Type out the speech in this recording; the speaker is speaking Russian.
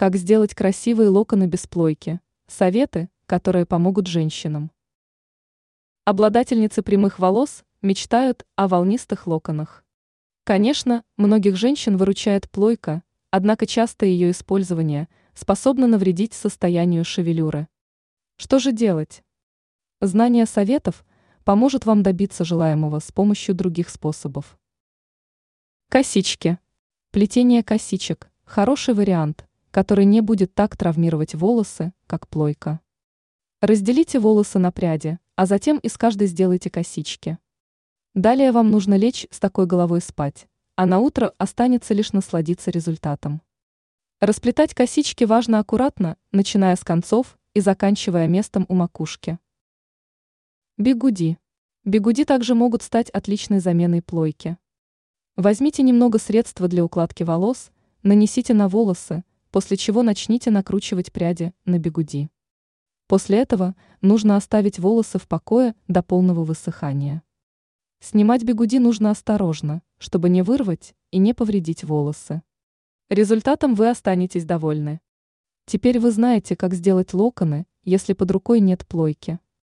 Как сделать красивые локоны без плойки? Советы, которые помогут женщинам. Обладательницы прямых волос мечтают о волнистых локонах. Конечно, многих женщин выручает плойка, однако часто ее использование способно навредить состоянию шевелюры. Что же делать? Знание советов поможет вам добиться желаемого с помощью других способов. Косички. Плетение косичек – хороший вариант, который не будет так травмировать волосы, как плойка. Разделите волосы на пряди, а затем из каждой сделайте косички. Далее вам нужно лечь с такой головой спать, а на утро останется лишь насладиться результатом. Расплетать косички важно аккуратно, начиная с концов и заканчивая местом у макушки. Бигуди. Бигуди также могут стать отличной заменой плойки. Возьмите немного средства для укладки волос, нанесите на волосы, после чего начните накручивать пряди на бигуди. После этого нужно оставить волосы в покое до полного высыхания. Снимать бигуди нужно осторожно, чтобы не вырвать и не повредить волосы. Результатом вы останетесь довольны. Теперь вы знаете, как сделать локоны, если под рукой нет плойки.